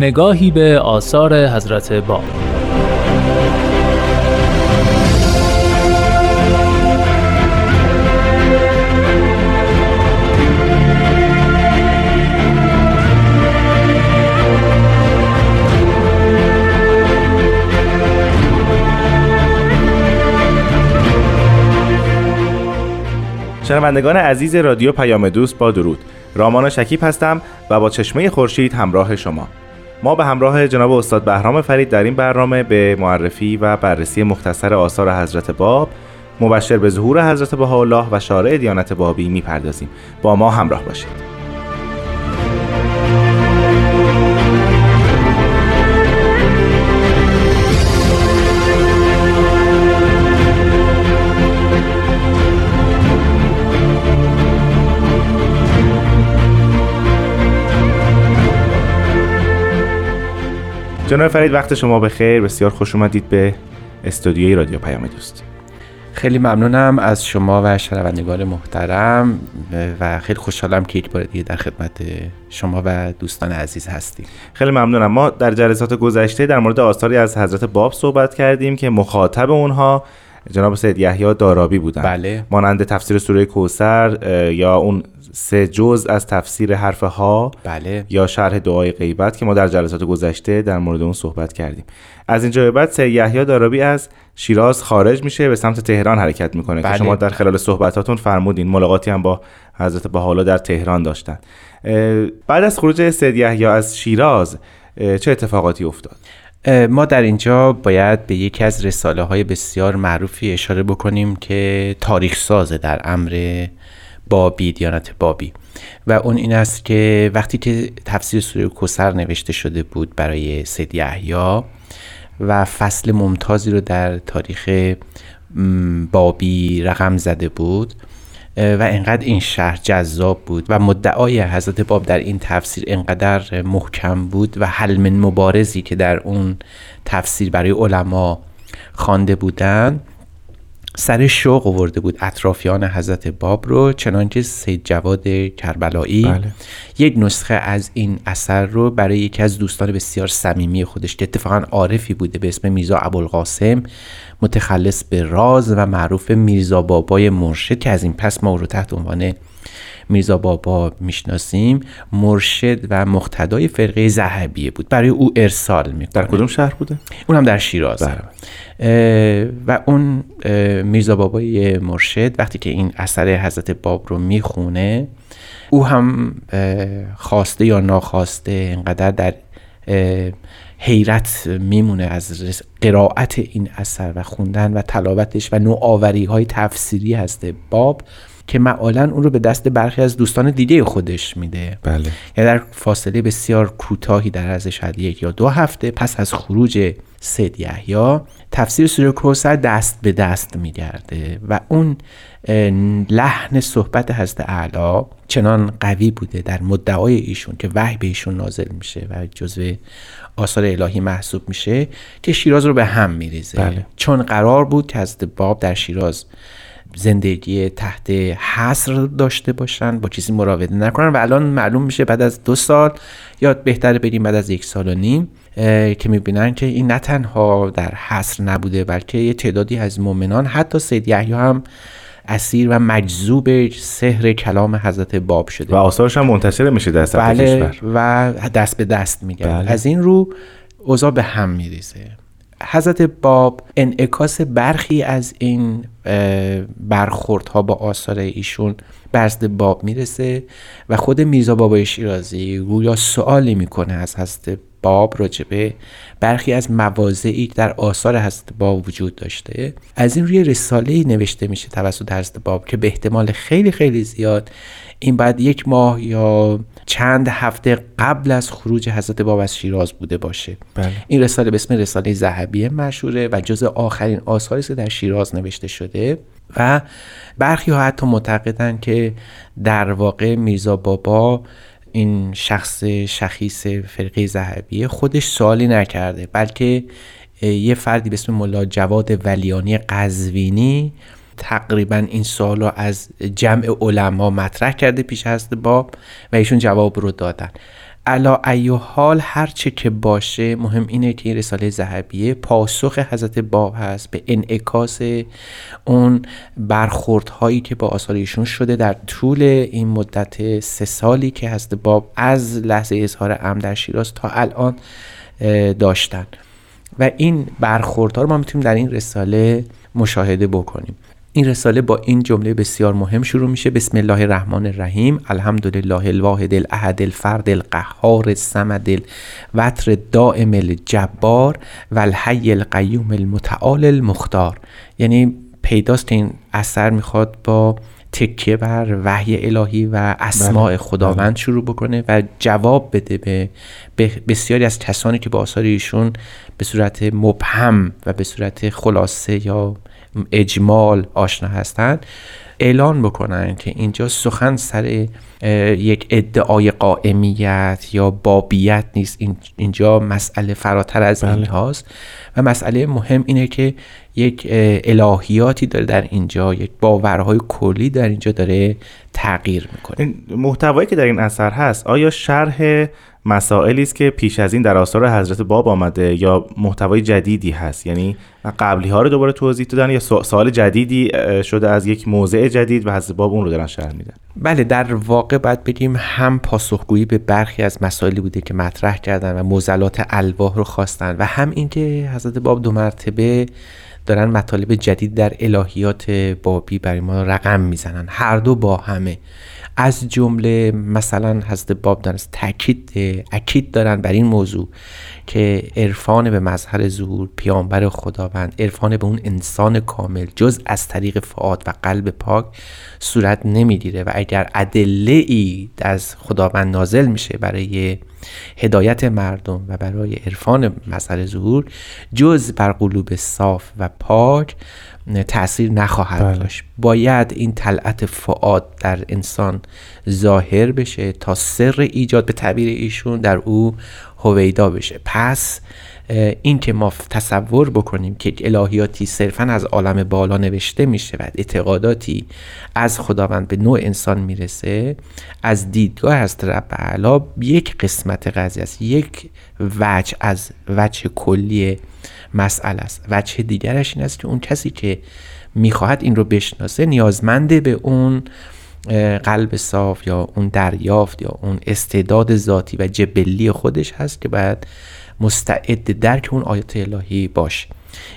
نگاهی به آثار حضرت باب شنوندگان عزیز رادیو پیام دوست با درود. رامان شکیب هستم و با چشمه خورشید همراه شما. ما به همراه جناب استاد بهرام فرید در این برنامه به معرفی و بررسی مختصر آثار حضرت باب مبشر به ظهور حضرت بهاءالله و شارع دیانت بابی می‌پردازیم. با ما همراه باشید. جناب فرید وقت شما بخیر. بسیار خوش اومدید به استودیوی رادیو پیام دوست. خیلی ممنونم از شما و شنوندگان محترم و خیلی خوشحالم که یک بار دیگه در خدمت شما و دوستان عزیز هستیم. خیلی ممنونم. ما در جلسات گذشته در مورد آثاری از حضرت باب صحبت کردیم که مخاطب اونها جناب سید یحیی دارابی بودن. بله. مانند تفسیر سوره کوسر یا اون سه جز از تفسیر حرف ها بله. یا شرح دعای غیبت که ما در جلسات گذشته در مورد اون صحبت کردیم. از اینجا به بعد سید یحیی دارابی از شیراز خارج میشه به سمت تهران حرکت می‌کنه بله. که شما در خلال صحبتاتون فرمودین. ملاقاتی هم با حضرت بهاءالله در تهران داشتن. بعد از خروج سید یحیی از شیراز چه اتفاقاتی افتاد؟ ما در اینجا باید به یکی از رساله های بسیار معروفی اشاره بکنیم که تاریخ سازه در امر بابی دیانت بابی. و اون این است که وقتی که تفسیر سوره کوسر نوشته شده بود برای سید یحیی و فصل ممتازی رو در تاریخ بابی رقم زده بود و انقدر این شهر جذاب بود و مدعای حضرت باب در این تفسیر انقدر محکم بود و حل من مبارزی که در اون تفسیر برای علما خوانده بودند سر شوق آورده بود اطرافیان حضرت باب رو چنانکه سید جواد کربلایی بله. یک نسخه از این اثر رو برای یکی از دوستان بسیار صمیمی خودش که اتفاقا عارفی بوده به اسم میرزا ابوالقاسم متخلص به راز و معروف میرزا بابای مرشد که از این پس ما رو تحت عنوان میرزا بابا می‌شناسیم مرشد و مقتدای فرقه زهبیه بود. برای او ارسال می‌کنه. در کدوم شهر بوده؟ اون هم در شیراز. بله. و اون میرزا بابای مرشد وقتی که این اثر حضرت باب رو می‌خونه او هم خواسته یا ناخواسته انقدر در حیرت میمونه از قرائت این اثر و خوندن و تلاوتش و نوآوری های تفسیری هست باب. که معالا اون رو به دست برخی از دوستان دیگه خودش میده. بله. یعنی در فاصله بسیار کوتاهی در از شاید یک یا دو هفته پس از خروج سید یحیی تفسیر سوره کوثر دست به دست میگرده و اون لحن صحبت حضرت اعلی چنان قوی بوده در مدعای ایشون که وحی به ایشون نازل میشه و جزو آثار الهی محسوب میشه که شیراز رو به هم میریزه. بله. چون قرار بود که حضرت باب در شیراز زندگی تحت حصر داشته باشن با چیزی مراوده نکنن. و الان معلوم میشه بعد از دو سال یا بهتره بریم بعد از یک سال و نیم که می‌بینن که این نه تنها در حصر نبوده بلکه یه تعدادی از مؤمنان حتی سید یحیی هم اسیر و مجذوب سحر کلام حضرت باب شده. و آثارش هم منتشر میشه در سطح بله کشور. و دست به دست میگن بله. از این رو اوضاع به هم میریزه. حضرت باب انعکاس برخی از این برخوردها با آثار ایشون به باب می‌رسه و خود میرزا بابای شیرازی گویا سوالی می‌کنه از حضرت باب راجبه برخی از مواضعی در آثار حضرت باب وجود داشته. از این روی رساله نوشته میشه توسط حضرت باب که به احتمال خیلی خیلی زیاد این بعد یک ماه یا چند هفته قبل از خروج حضرت باب از شیراز بوده باشه بله. این رساله به اسم رساله ذهبیه مشهوره و جز آخرین آثاری که در شیراز نوشته شده و برخی ها حتی معتقدن که در واقع میرزا بابا این شخص شخیص فرقه ذهبیه خودش سوالی نکرده بلکه یه فردی به اسم ملا جواد ولیانی قزوینی تقریبا این سوال رو از جمع علما مطرح کرده پیش حضرت باب و ایشون جواب رو دادن. علا ایو حال هرچه که باشه مهم اینه که این رساله ذهبیه پاسخ حضرت باب هست به انعکاس اون برخوردهایی که با آثار ایشون شده در طول این مدت سه سالی که حضرت باب از لحظه اظهار ام در شیراز تا الان داشتن. و این برخوردها رو ما می‌تونیم در این رساله مشاهده بکنیم. این رساله با این جمله بسیار مهم شروع میشه. بسم الله الرحمن الرحیم. الحمدلله الواحد الاحد الفرد القهار الصمد الوتر دائم الجبار و الحی القیوم المتعال المختار. یعنی پیداست این اثر می‌خواد با تکیه بر وحی الهی و اسماع بله. خداوند شروع بکنه و جواب بده به بسیاری از کسانی که با آثار ایشون به صورت مبهم و به صورت خلاصه یا اجمال آشنا هستند اعلان بکنن که اینجا سخن سر یک ادعای قائمیت یا بابیت نیست اینجا مسئله فراتر از بله. این هاست و مسئله مهم اینه که یک الهیاتی داره در اینجا یک باورهای کلی در اینجا داره تغییر می‌کنه. محتوایی که در این اثر هست آیا شرح مسائلی است که پیش از این در آثار حضرت باب آمده یا محتوای جدیدی هست؟ یعنی قبلی ها رو دوباره توضیح دادن یا سوال جدیدی شده از یک موضع جدید و حضرت باب اون رو دارن شرح میدن؟ بله در واقع باید بگیم هم پاسخگویی به برخی از مسائلی بوده که مطرح کردن و موزلات الواح رو خواستن و هم اینکه حضرت باب دو مرتبه دارن مطالب جدید در الهیات بابی برای ما رقم می‌زنن. هر دو با همه. از جمله مثلا حضرت باب دارن تاکید اکید دارن بر این موضوع که عرفان به مظهر ظهور پیامبر خداوند عرفان به اون انسان کامل جز از طریق فعاد و قلب پاک صورت نمی‌گیره و اگر ادله ای از خداوند نازل میشه برای هدایت مردم و برای عرفان مظهر ظهور جز بر قلوب صاف و پاک تاثیر نخواهد بله. داشت باید این طلعت فعاد در انسان ظاهر بشه تا سر ایجاد به تعبیر ایشون در او هویدا بشه پس این که ما تصور بکنیم که الهیاتی صرفا از عالم بالا نوشته میشه و اعتقاداتی از خداوند به نوع انسان می‌رسه از دیدگاه از رب علا یک قسمت قضیه است. یک وجه از وجه کلی مسئله است. وجه دیگرش این است که اون کسی که می‌خواهد این رو بشناسه نیازمنده به اون قلب صاف یا اون دریافت یا اون استعداد ذاتی و جبلی خودش هست که باید مستعد درک اون آیات الهی باشه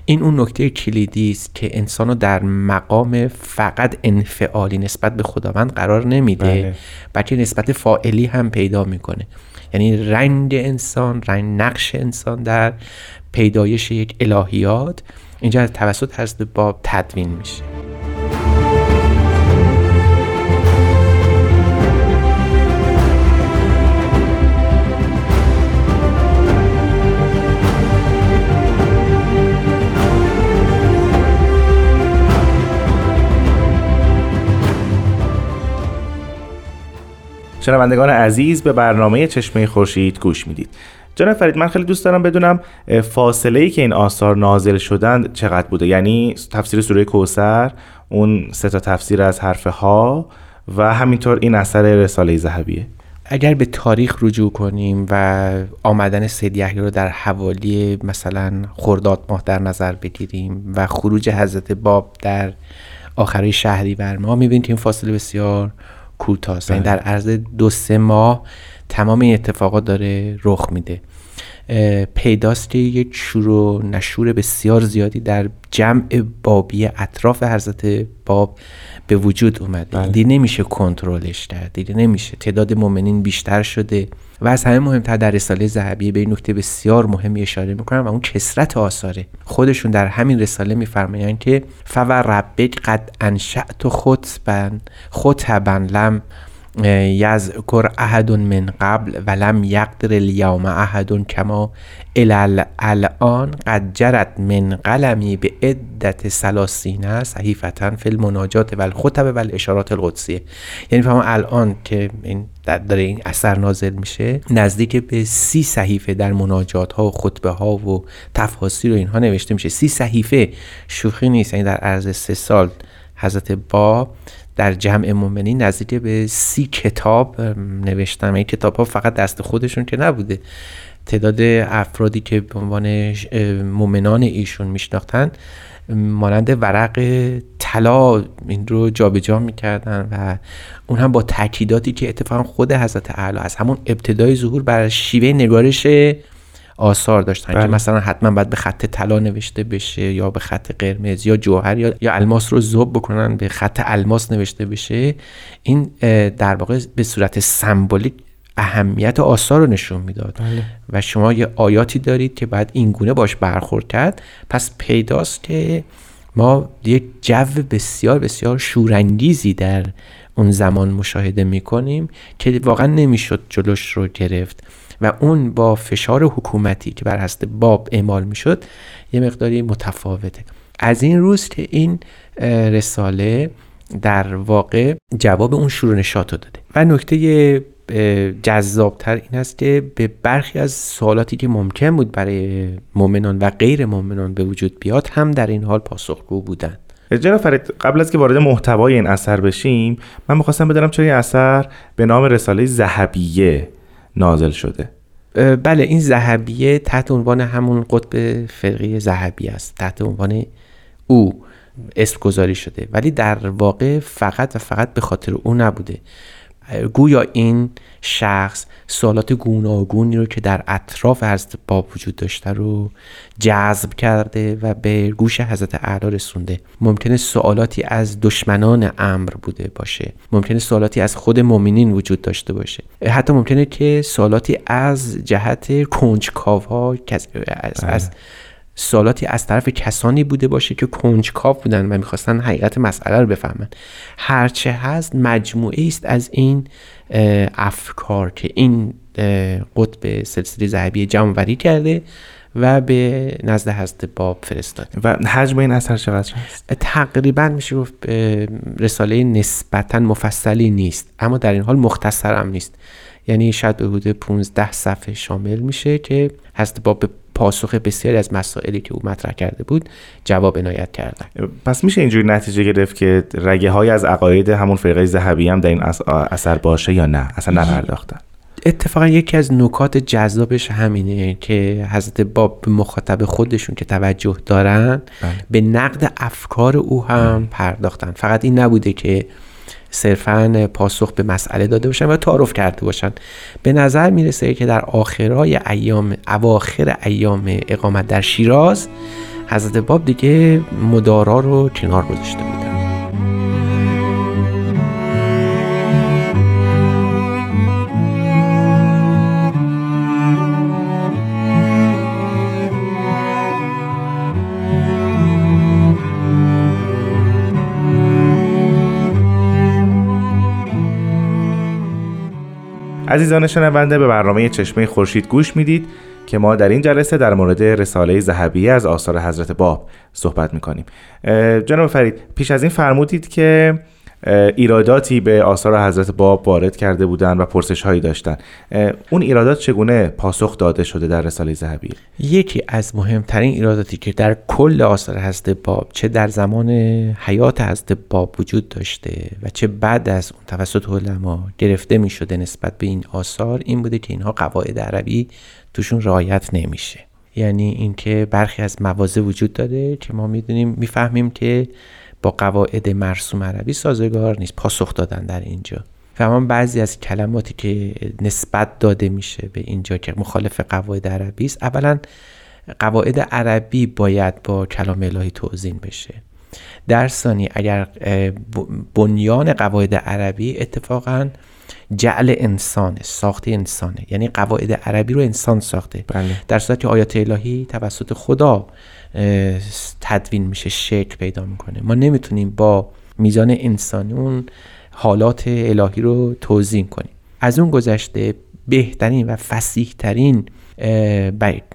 این اون نکته کلیدی است که انسان رو در مقام فقط انفعالی نسبت به خداوند قرار نمیده. بله. بلکه نسبت فائلی هم پیدا می‌کنه. یعنی رنگ انسان رنگ نقش انسان در پیدایش یک الهیات اینجا توسط حضرت باب تدوین میشه. شنوندگان عزیز به برنامه چشمه خورشید گوش می‌دید. جناب فرید من خیلی دوست دارم بدونم فاصله ای که این آثار نازل شدند چقدر بوده؟ یعنی تفسیر سوره کوسر اون سه تا تفسیر از حرف ها و همینطور این اثر رساله ذهبیه. اگر به تاریخ رجوع کنیم و آمدن سید یحیی رو در حوالی مثلا خرداد ماه در نظر بگیریم و خروج حضرت باب در آخرای شهریور ما می‌بینیم این فاصله بسیار کوتاه یعنی بله. در عرض دو سه ماه تمام این اتفاقات داره رخ میده پیداست که یک شور و نشور بسیار زیادی در جمع بابی اطراف حضرت باب به وجود اومده بله. دیگه نمیشه کنترلش کرد دیگه نمیشه. تعداد مؤمنین بیشتر شده. و از همه مهمتر در رساله ذهبیه به این نکته بسیار مهمی اشاره می‌کنن و اون کسرت آثاره. خودشون در همین رساله میفرمایند که فور ربک قد انشأت خطبا خطبا لم یذکر احد من قبل ولم یقدر الیوم احد کما الان قد جرت من قلمی به عدت سلاسینه صحیفتا فی المناجات و الخطب و الاشارات القدسیه یعنی فهم الان که این داره این اثر نازل میشه نزدیک به سی صحیفه در مناجات ها و خطبه ها و تفاصیل و اینها نوشته میشه. سی صحیفه شوخی نیست یعنی در عرض سه سال حضرت با در جمع مؤمنین نزدیک به سی کتاب نوشتم. این کتاب ها فقط دست خودشون که نبوده. تعداد افرادی که به عنوان مؤمنان ایشون میشناختن مانند ورق طلا این رو جابجا می‌کردن و اون هم با تاکیداتی که اتفاقا خود حضرت اعلی از همون ابتدای ظهور بر شیوه نگارش آثار داشتن بله. که مثلا حتما باید به خط طلا نوشته بشه یا به خط قرمز یا جوهر یا, یا الماس رو ذوب بکنن به خط الماس نوشته بشه این در واقع به صورت سمبولیک اهمیت آثار رو نشون می‌داد بله. و شما یه آیاتی دارید که باید این گونه باش برخورد کرد پس پیداست که ما یک جو بسیار بسیار شورانگیزی در اون زمان مشاهده می‌کنیم که واقعا نمی‌شد جلوش رو گرفت و اون با فشار حکومتی که بر هست باب اعمال می‌شد یه مقداری متفاوته. از این روز که این رساله در واقع جواب اون شروع نشاط داده. و نکته جذابتر این است که به برخی از سوالاتی که ممکن بود برای مؤمنان و غیر مؤمنان به وجود بیاد هم در این حال پاسخگو بودند. جناب فرید قبل از که وارد محتوای این اثر بشیم من می‌خواستم بدانم چرا این اثر به نام رساله ذهبیه نازل شده. بله این ذهبیه تحت عنوان همون قطب فرقی ذهبی است تحت عنوان او اسم گذاری شده. ولی در واقع فقط و فقط به خاطر او نبوده. گویا این شخص سوالات گوناگونی رو که در اطراف حضرت باب وجود داشته رو جذب کرده و به گوش حضرت اعلی رسونده. ممکنه سوالاتی از دشمنان امر بوده باشه. ممکنه سوالاتی از خود مؤمنین وجود داشته باشه. حتی ممکنه که سوالاتی از جهت کنجکاو ها از, از بله. سوالاتی از طرف کسانی بوده باشه که کنجکاو بودن و می‌خواستن حقیقت مسئله رو بفهمن. هرچه هست مجموعه است از این افکار که این قطب سلسله ذهبی جمعوری کرده و به نزد حضرت باب فرستاد. و حجم این اثر چقدر هست؟ تقریبا میشه گفت رساله نسبتا مفصلی نیست اما در این حال مختصر هم نیست. یعنی شاید به حدود 15 صفحه شامل میشه که حضرت باب پاسخ بسیاری از مسائلی که او مطرح کرده بود جواب عنایت کردن پس میشه اینجوری نتیجه گرفت که رگه های از عقاید همون فرقه ذهبی هم در این اثر باشه یا نه؟ اصلا نپرداختن اتفاقا یکی از نکات جذابش همینه که حضرت باب به مخاطب خودشون که توجه دارن بله. به نقد افکار او هم پرداختن. فقط این نبوده که صرفا پاسخ به مسئله داده باشن و تعارف کرده باشن. به نظر می‌رسه که در آخرای ایام اواخر ایام اقامت در شیراز حضرت باب دیگه مدارا رو کنار گذاشته. عزیزان شنونده به برنامه چشمه خورشید گوش می‌دید که ما در این جلسه در مورد رساله ذهبی از آثار حضرت باب صحبت می‌کنیم. جناب فرید پیش از این فرمودید که ایراداتی به آثار حضرت باب وارد کرده بودند و پرسش هایی داشتن اون ایرادات چگونه پاسخ داده شده در رساله ذهبی؟ یکی از مهمترین ایراداتی که در کل آثار حضرت باب چه در زمان حیات حضرت باب وجود داشته و چه بعد از اون توسط علما گرفته می شده نسبت به این آثار این بوده که اینها قواعد عربی توشون رعایت نمیشه. یعنی اینکه برخی از موازه وجود داره که ما می‌دونیم می‌فهمیم که با قواعد مرسوم عربی سازگار نیست پاسخ دادن در اینجا. و بعضی از کلماتی که نسبت داده میشه به اینجا که مخالف قواعد عربی است اولا قواعد عربی باید با کلام الهی توضیح بشه. در ثانی اگر بنیان قواعد عربی اتفاقا جعل انسانه ساخته انسانه. یعنی قواعد عربی رو انسان ساخته. بله. در صورتی آیات الهی توسط خدا تدوین میشه شکل پیدا می‌کنه. ما نمی‌تونیم با میزان انسانی اون حالات الهی رو توضیح کنیم. از اون گذشته بهترین و فسیحترین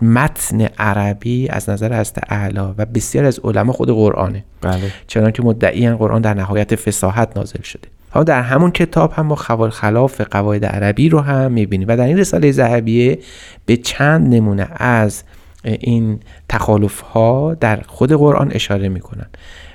متن عربی از نظر هست اعلا و بسیار از علما خود قرآنه. بله. چنان که مدعی قرآن در نهایت فساحت نازل شده. حالا در همون کتاب هم ما خوال خلاف قواعد عربی رو هم می‌بینیم و در این رساله ذهبیه به چند نمونه از این تخالف ها در خود قرآن اشاره می‌کنن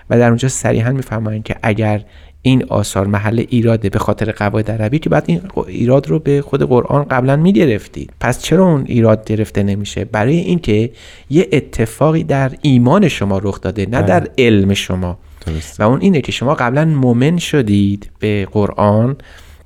و در اونجا صریحا می‌فهمن که اگر این آثار محل ایراده به خاطر قواعد عربی که بعد این ایراد رو به خود قرآن قبلا می‌گرفتید. پس چرا اون ایراد گرفته نمیشه؟ برای اینکه یه اتفاقی در ایمان شما رخ داده نه در علم شما. درست. و اون اینه که شما قبلا مؤمن شدید به قرآن.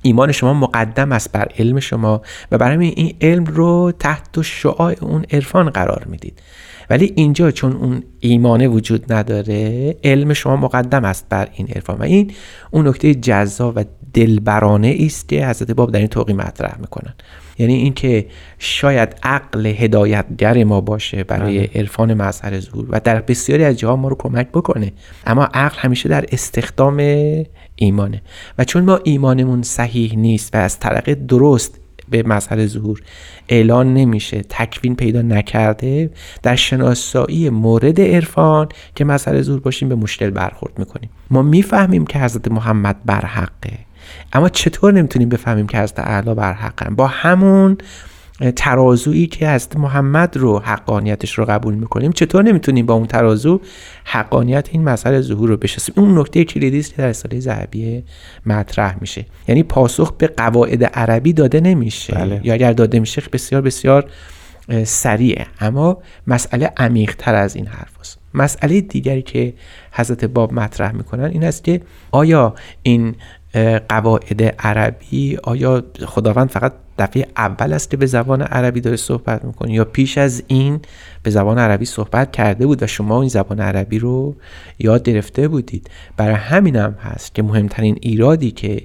ایمان شما مقدم است بر علم شما و برای این علم رو تحت شعاع اون عرفان قرار می‌دید. ولی اینجا چون اون ایمانه وجود نداره علم شما مقدم است بر این عرفان. و این اون نکته جذاب و دلبرانه است که حضرت باب در این توقی مطرح می‌کنن. یعنی اینکه شاید عقل هدایتگر ما باشه برای عرفان مظهر ظهور و در بسیاری از جاها ما رو کمک بکنه. اما عقل همیشه در استخدام ایمانه. و چون ما ایمانمون صحیح نیست و از طرق درست به مظهر ظهور. اعلان نمیشه. تکوین پیدا نکرده. در شناسایی مورد عرفان که مظهر ظهور باشیم به مشکل برخورد می‌کنیم. ما می‌فهمیم که حضرت محمد بر حقه. اما چطور نمی‌تونیم بفهمیم که حضرت اعلی بر حقن؟ با همون ترازویی که حضرت محمد رو حقانیتش رو قبول می‌کنیم. چطور نمی‌تونیم با اون ترازو حقانیت این مسئله ظهور رو بشناسیم؟ اون نکته کلیدی است که در رساله ذهبیه مطرح میشه. یعنی پاسخ به قواعد عربی داده نمیشه. بله. یا اگر داده میشه بسیار بسیار سریعه. اما مسئله عمیق تر از این حرف است. مسئله دیگری که حضرت باب مطرح می‌کنن این است که آیا این قواعد عربی آیا خداوند فقط دفعه اول است که به زبان عربی داره صحبت می‌کنه؟ یا پیش از این به زبان عربی صحبت کرده بود و شما این زبان عربی رو یاد گرفته بودید؟ برای همین هم هست که مهمترین ایرادی که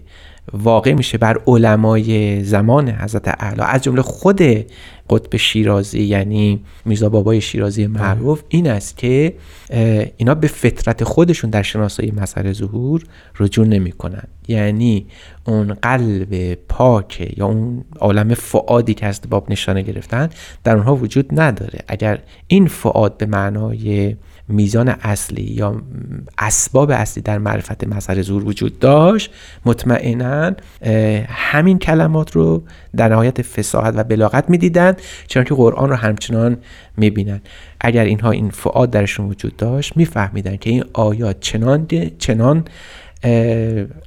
واقع میشه بر علمای زمان حضرت اعلی از جمله خود قطب شیرازی یعنی میرزا بابای شیرازی معروف این است که اینا به فطرت خودشون در شناسایی مسئله ظهور رجوع نمی‌کنن. یعنی اون قلب پاک یا اون عالم فعادی که از باب نشانه گرفتن در اونها وجود نداره. اگر این فعاد به معنای میزان اصلی یا اسباب اصلی در معرفت مظهر زور وجود داشت مطمئنا همین کلمات رو در نهایت فساحت و بلاغت می‌دیدن چون که قرآن رو همچنان می‌بینن اگر اینها این فعاد درشون وجود داشت میفهمیدن که این آیات چنان چنان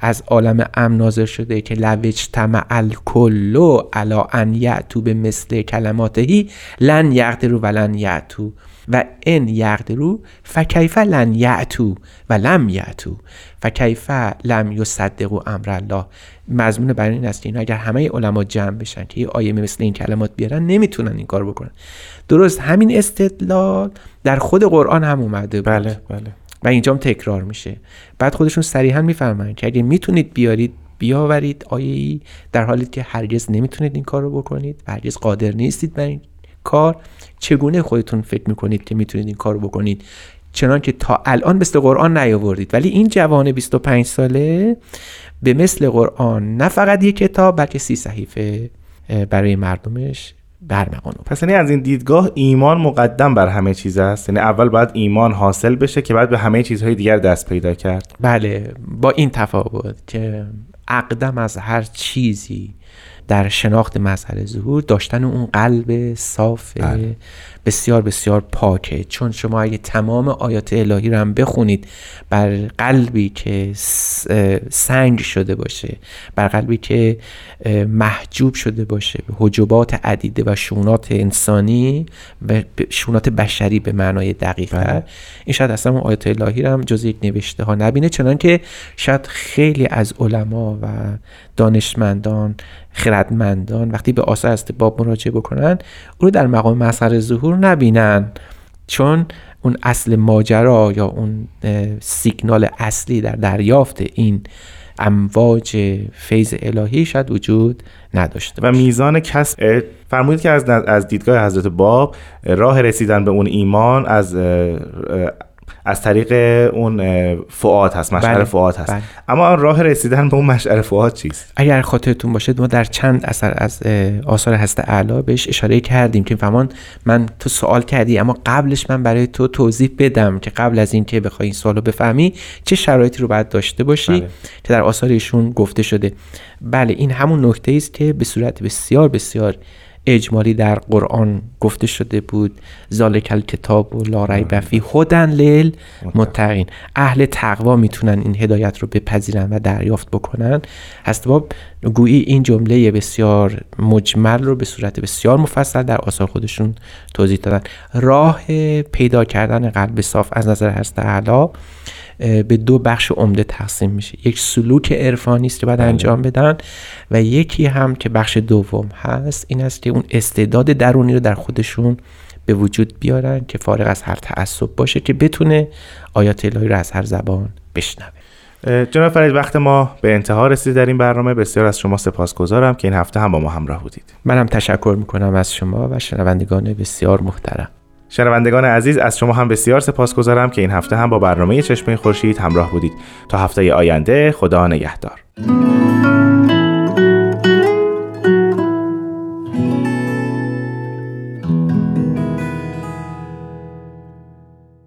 از عالم ام نازل شده که لوج تمع الکلو علا ان یعتو به مثل کلماتهی لن یقدرو و لن یعتو و ان یقدرو فکیف لن یعتو و لم یعتو. فکیف لم یصدقوا امر الله. مضمون برای این است که اینا اگر همه علما جمع بشن که یه آیه مثل این کلمات بیارن نمی‌تونن این کار بکنن. درست همین استدلال در خود قرآن هم اومده بود. بله بله. و اینجام تکرار میشه. بعد خودشون صریحا میفرمایند که اگه می‌تونید بیارید بیاورید آیه ای در حالی که هرگز نمی‌تونید این کار رو بکنید و هرگز قادر نیستید بر این کار چگونه خودتون فکر می‌کنید که می‌تونید این کار رو بکنید؟ چنان که تا الان مثل قرآن نیاوردید. ولی این جوان 25 ساله به مثل قرآن نه فقط یک کتاب بلکه سی صحیفه برای مردمش برمغانو. پس یعنی از این دیدگاه ایمان مقدم بر همه چیز است. یعنی اول باید ایمان حاصل بشه که بعد به همه چیزهای دیگر دست پیدا کرد. بله با این تفاوت که اقدم از هر چیزی در شناخت مظهر ظهور داشتن اون قلب صاف بله. بسیار بسیار پاکه چون شما اگه تمام آیات الهی رو هم بخونید بر قلبی که سنگ شده باشه بر قلبی که محجوب شده باشه به حجبات عدیده و شونات انسانی و شونات بشری به معنای دقیق بله. این شاید اصلا اون آیات الهی رو هم جز یک نوشته ها نبینه چنان که شاید خیلی از علما و دانشمندان خردمندان وقتی به آثار از باب مراجعه بکنن اون رو در مقام مظهر ظهور نبینن. چون اون اصل ماجرا یا اون سیگنال اصلی در دریافت این امواج فیض الهی شاید وجود نداشته و میزان کسب فرمودید که از از دیدگاه حضرت باب راه رسیدن به اون ایمان از از طریق اون فعاد هست مشعر بله، فعاد هست بله. اما راه رسیدن به اون مشعر فعاد چیست اگر خاطرتون باشه ما در چند اثر از آثار هست اعلا بهش اشاره کردیم که فهمان من تو سوال کردی اما قبلش من برای تو توضیح بدم که قبل از اینکه بخوای این سوالو بفهمی چه شرایطی رو باید داشته باشی بله. که در آثار ایشون گفته شده بله این همون نکته است که به صورت بسیار بسیار اجمالی در قرآن گفته شده بود. ذالک الکتاب و لا ریب فیه. هدن لیل متقین. اهل تقوا می‌تونن این هدایت رو بپذیرن و دریافت بکنن. هست باب گویی این جمله بسیار مجمل رو به صورت بسیار مفصل در آثار خودشون توضیح دادن. راه پیدا کردن قلب صاف از نظر هست اعلا اه، به دو بخش عمده تقسیم میشه. یک سلوک عرفانی است که باید انجام بدن و یکی هم که بخش دوم هست این است که اون استعداد درونی رو در خودشون به وجود بیارن که فارغ از هر تعصب باشه که بتونه آیات الهی رو از هر زبان بشنوه. جناب فرید وقت ما به انتها رسید در این برنامه. بسیار از شما سپاسگزارم که این هفته هم با ما همراه بودید. منم تشکر می‌کنم از شما و شنوندگان بسیار محترم. شنوندگان عزیز از شما هم بسیار سپاسگزارم که این هفته هم با برنامه چشمه خورشید همراه بودید. تا هفته آینده خدا نگهدار.